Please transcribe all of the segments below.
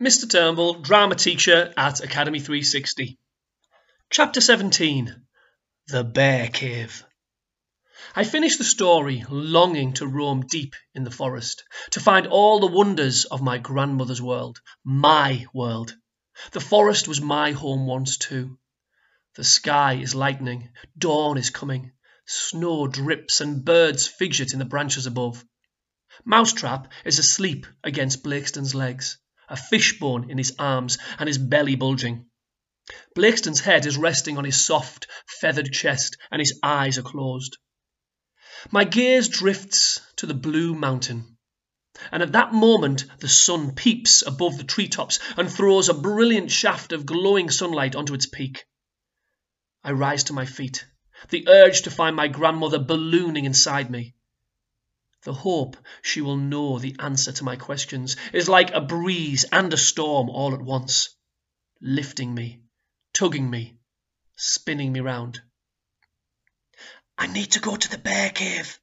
Mr. Turnbull, drama teacher at Academy 360. Chapter 17 The Bear Cave. I finished the story longing to roam deep in the forest, to find all the wonders of my grandmother's world, my world. The forest was my home once too. The sky is lightening, dawn is coming, snow drips and birds fidget in the branches above. Mousetrap is asleep against Blakeston's legs a fishbone in his arms and his belly bulging. Blakeston's head is resting on his soft, feathered chest, and his eyes are closed. My gaze drifts to the blue mountain, and at that moment the sun peeps above the treetops and throws a brilliant shaft of glowing sunlight onto its peak. I rise to my feet, the urge to find my grandmother ballooning inside me. The hope she will know the answer to my questions is like a breeze and a storm all at once, lifting me, tugging me, spinning me round. I need to go to the bear cave,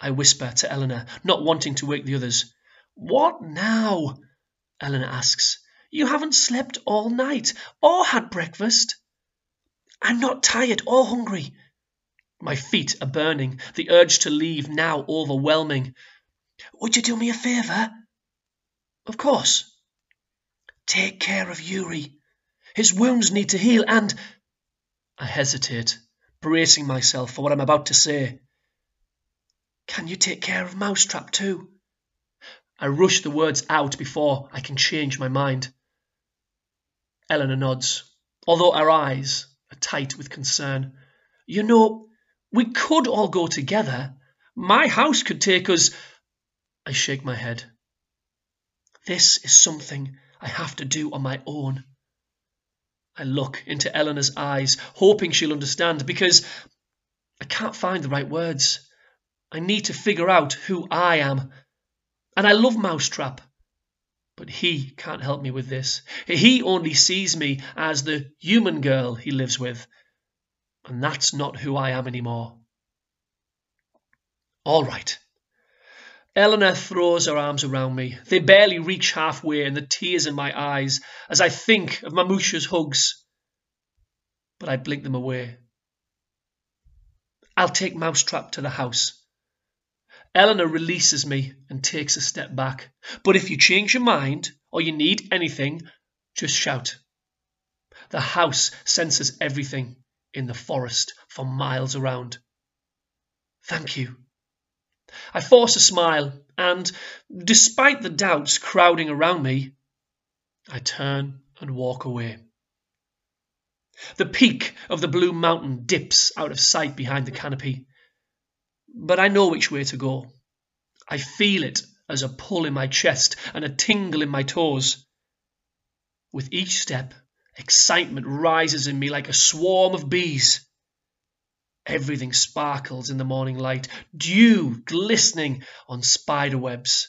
I whisper to Eleanor, not wanting to wake the others. What now? Eleanor asks. You haven't slept all night or had breakfast. I'm not tired or hungry, my feet are burning, the urge to leave now overwhelming. Would you do me a favour? Of course. Take care of Yuri. His wounds need to heal and. I hesitate, bracing myself for what I'm about to say. Can you take care of Mousetrap too? I rush the words out before I can change my mind. Eleanor nods, although her eyes are tight with concern. You know, we could all go together. My house could take us. I shake my head. This is something I have to do on my own. I look into Eleanor's eyes, hoping she'll understand, because I can't find the right words. I need to figure out who I am. And I love Mousetrap. But he can't help me with this. He only sees me as the human girl he lives with, and that's not who I am anymore. All right. Eleanor throws her arms around me. They barely reach halfway, and the tears in my eyes as I think of Mamusha's hugs. But I blink them away. I'll take Mousetrap to the house. Eleanor releases me and takes a step back. But if you change your mind or you need anything, just shout. The house senses everything in the forest for miles around. Thank you. I force a smile, and, despite the doubts crowding around me, I turn and walk away. The peak of the blue mountain dips out of sight behind the canopy, but I know which way to go. I feel it as a pull in my chest and a tingle in my toes. With each step, Excitement rises in me like a swarm of bees. Everything sparkles in the morning light, dew glistening on spider webs.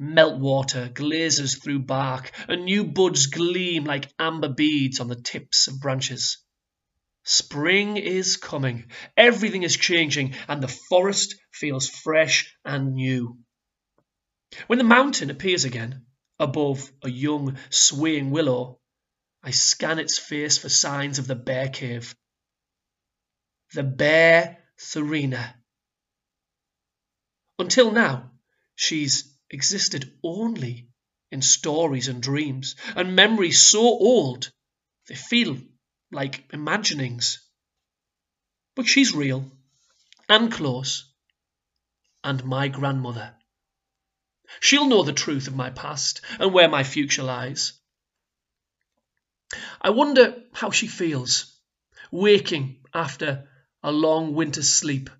Meltwater glazes through bark, and new buds gleam like amber beads on the tips of branches. Spring is coming, everything is changing, and the forest feels fresh and new. When the mountain appears again, above a young, swaying willow, I scan its face for signs of the bear cave. The bear Serena. Until now, she's existed only in stories and dreams, and memories so old they feel like imaginings. But she's real and close, and my grandmother. She'll know the truth of my past and where my future lies. I wonder how she feels, waking after a long winter's sleep.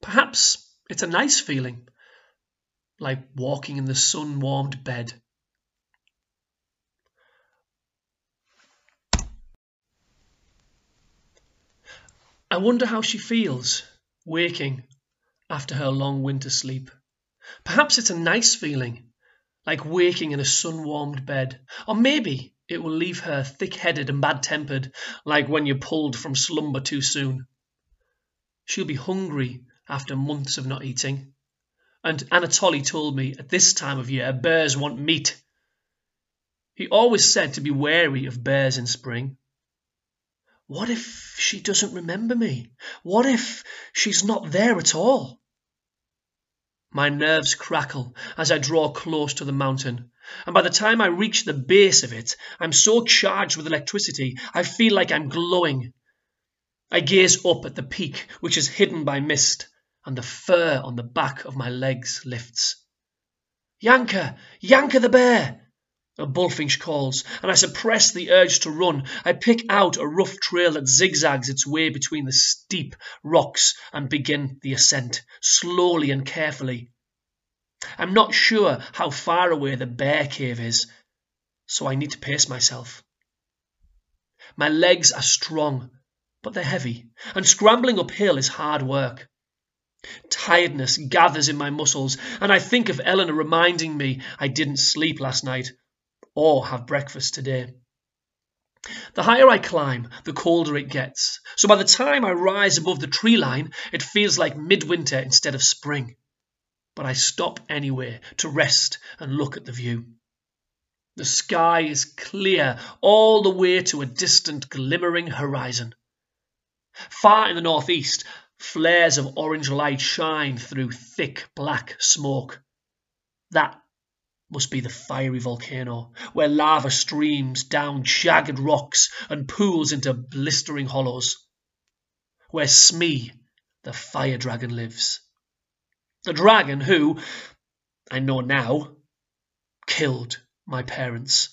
Perhaps it's a nice feeling, like walking in the sun warmed bed. I wonder how she feels, waking after her long winter sleep. Perhaps it's a nice feeling, like waking in a sun warmed bed. Or maybe it will leave her thick headed and bad tempered, like when you're pulled from slumber too soon. She'll be hungry after months of not eating. And Anatoly told me at this time of year bears want meat. He always said to be wary of bears in spring. What if she doesn't remember me? What if she's not there at all? My nerves crackle as I draw close to the mountain, and by the time I reach the base of it, I'm so charged with electricity I feel like I'm glowing. I gaze up at the peak, which is hidden by mist, and the fur on the back of my legs lifts. Yanka! Yanka the bear! A bullfinch calls, and I suppress the urge to run. I pick out a rough trail that zigzags its way between the steep rocks and begin the ascent, slowly and carefully. I'm not sure how far away the bear cave is, so I need to pace myself. My legs are strong, but they're heavy, and scrambling uphill is hard work. Tiredness gathers in my muscles, and I think of Eleanor reminding me I didn't sleep last night or have breakfast today. The higher I climb, the colder it gets. So by the time I rise above the tree line, it feels like midwinter instead of spring. But I stop anyway to rest and look at the view. The sky is clear all the way to a distant glimmering horizon. Far in the northeast, flares of orange light shine through thick black smoke. That must be the fiery volcano, where lava streams down jagged rocks and pools into blistering hollows, where Smee, the fire dragon, lives. The dragon who, I know now, killed my parents.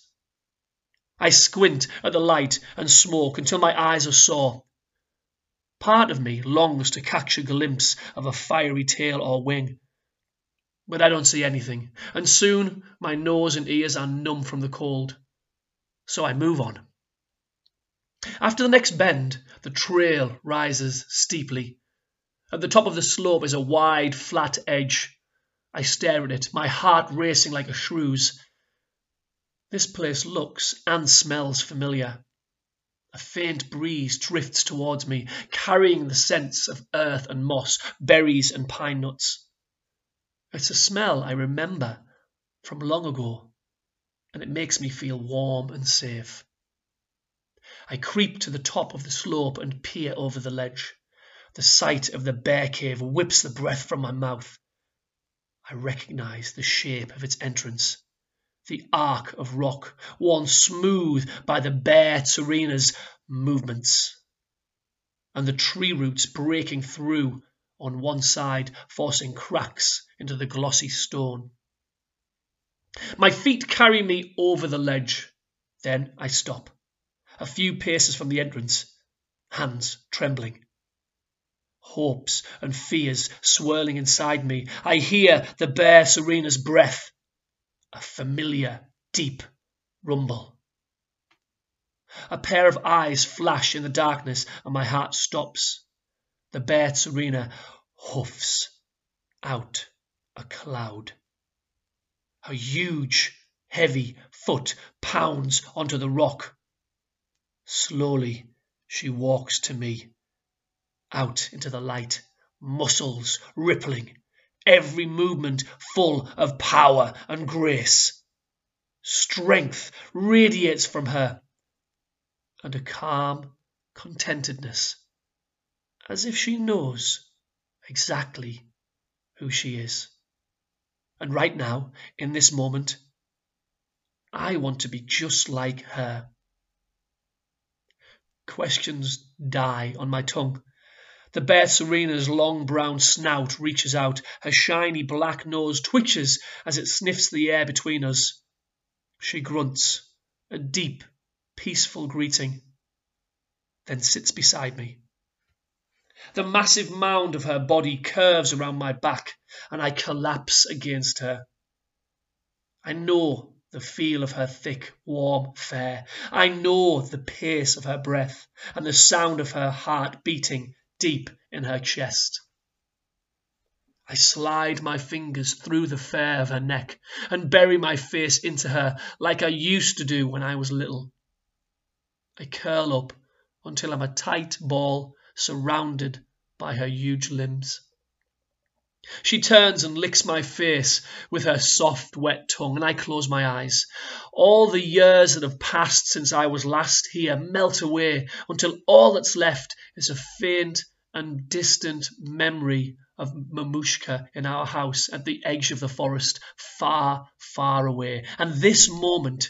I squint at the light and smoke until my eyes are sore. Part of me longs to catch a glimpse of a fiery tail or wing, but I don't see anything, and soon my nose and ears are numb from the cold. So I move on. After the next bend, the trail rises steeply. At the top of the slope is a wide, flat edge. I stare at it, my heart racing like a shrew's. This place looks and smells familiar. A faint breeze drifts towards me, carrying the scents of earth and moss, berries and pine nuts. It's a smell I remember from long ago, and it makes me feel warm and safe. I creep to the top of the slope and peer over the ledge. The sight of the bear cave whips the breath from my mouth. I recognize the shape of its entrance, the arc of rock worn smooth by the bear Tsurena's movements, and the tree roots breaking through on one side, forcing cracks into the glossy stone. My feet carry me over the ledge. Then I stop, a few paces from the entrance, hands trembling. Hopes and fears swirling inside me. I hear the bear Serena's breath, a familiar, deep rumble. A pair of eyes flash in the darkness, and my heart stops. The bear Serena hoofs out a cloud. Her huge, heavy foot pounds onto the rock. Slowly she walks to me, out into the light, muscles rippling, every movement full of power and grace. Strength radiates from her, and a calm contentedness, as if she knows exactly who she is. And right now, in this moment, I want to be just like her. Questions die on my tongue. The bear Serena's long brown snout reaches out, her shiny black nose twitches as it sniffs the air between us. She grunts, a deep, peaceful greeting, then sits beside me. The massive mound of her body curves around my back, and I collapse against her. I know the feel of her thick, warm fur. I know the pace of her breath and the sound of her heart beating deep in her chest. I slide my fingers through the fur of her neck and bury my face into her like I used to do when I was little. I curl up until I'm a tight ball surrounded by her huge limbs. She turns and licks my face with her soft, wet tongue, and I close my eyes. All the years that have passed since I was last here melt away until all that's left is a faint and distant memory of Mamushka in our house at the edge of the forest, far, far away, and this moment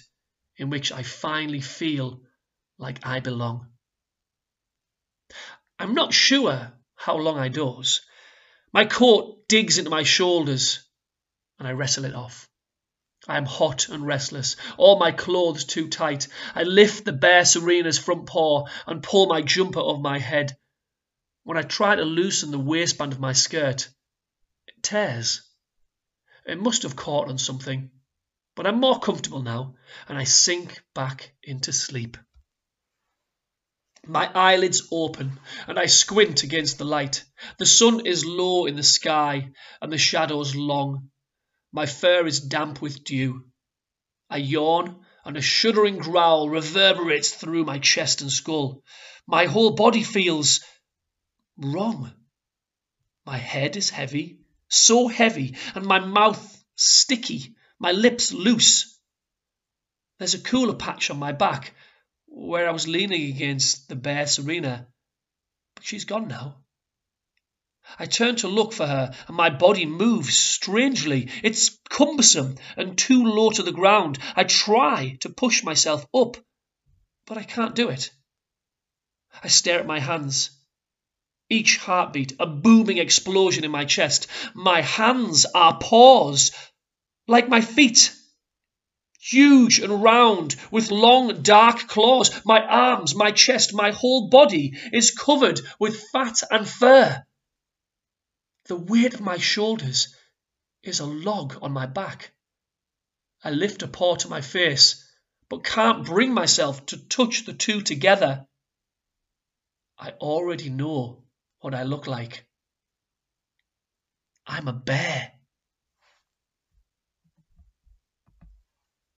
in which I finally feel like I belong. I'm not sure how long I doze. My coat digs into my shoulders, and I wrestle it off. I am hot and restless, all my clothes too tight. I lift the bear Serena's front paw and pull my jumper over my head. When I try to loosen the waistband of my skirt, it tears. It must have caught on something, but I'm more comfortable now, and I sink back into sleep. My eyelids open, and I squint against the light. The sun is low in the sky, and the shadows long. My fur is damp with dew. I yawn, and a shuddering growl reverberates through my chest and skull. My whole body feels wrong. My head is heavy, so heavy, and my mouth sticky, my lips loose. There's a cooler patch on my back, where I was leaning against the bear Serena, but she's gone now. I turn to look for her, and my body moves strangely. It's cumbersome and too low to the ground. I try to push myself up, but I can't do it. I stare at my hands. Each heartbeat a booming explosion in my chest. My hands are paws, like my feet huge and round, with long dark claws. My arms, my chest, my whole body is covered with fat and fur. The weight of my shoulders is a log on my back. I lift a paw to my face, but can't bring myself to touch the two together. I already know what I look like. I'm a bear.